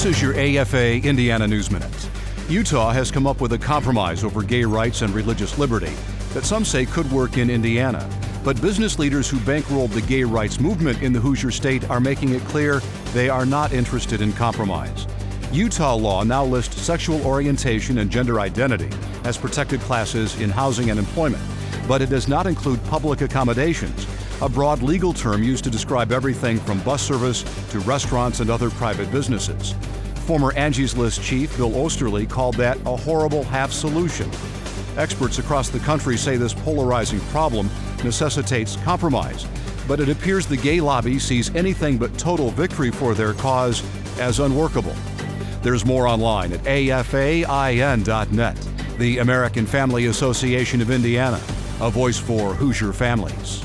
This is your AFA Indiana News Minute. Utah has come up with a compromise over gay rights and religious liberty that some say could work in Indiana. But business leaders who bankrolled the gay rights movement in the Hoosier state are making it clear they are not interested in compromise. Utah law now lists sexual orientation and gender identity as protected classes in housing and employment, but it does not include public accommodations, a broad legal term used to describe everything from bus service to restaurants and other private businesses. Former Angie's List chief Bill Oesterle called that a horrible half solution. Experts across the country say this polarizing problem necessitates compromise, but it appears the gay lobby sees anything but total victory for their cause as unworkable. There's more online at afain.net. The American Family Association of Indiana, a voice for Hoosier families.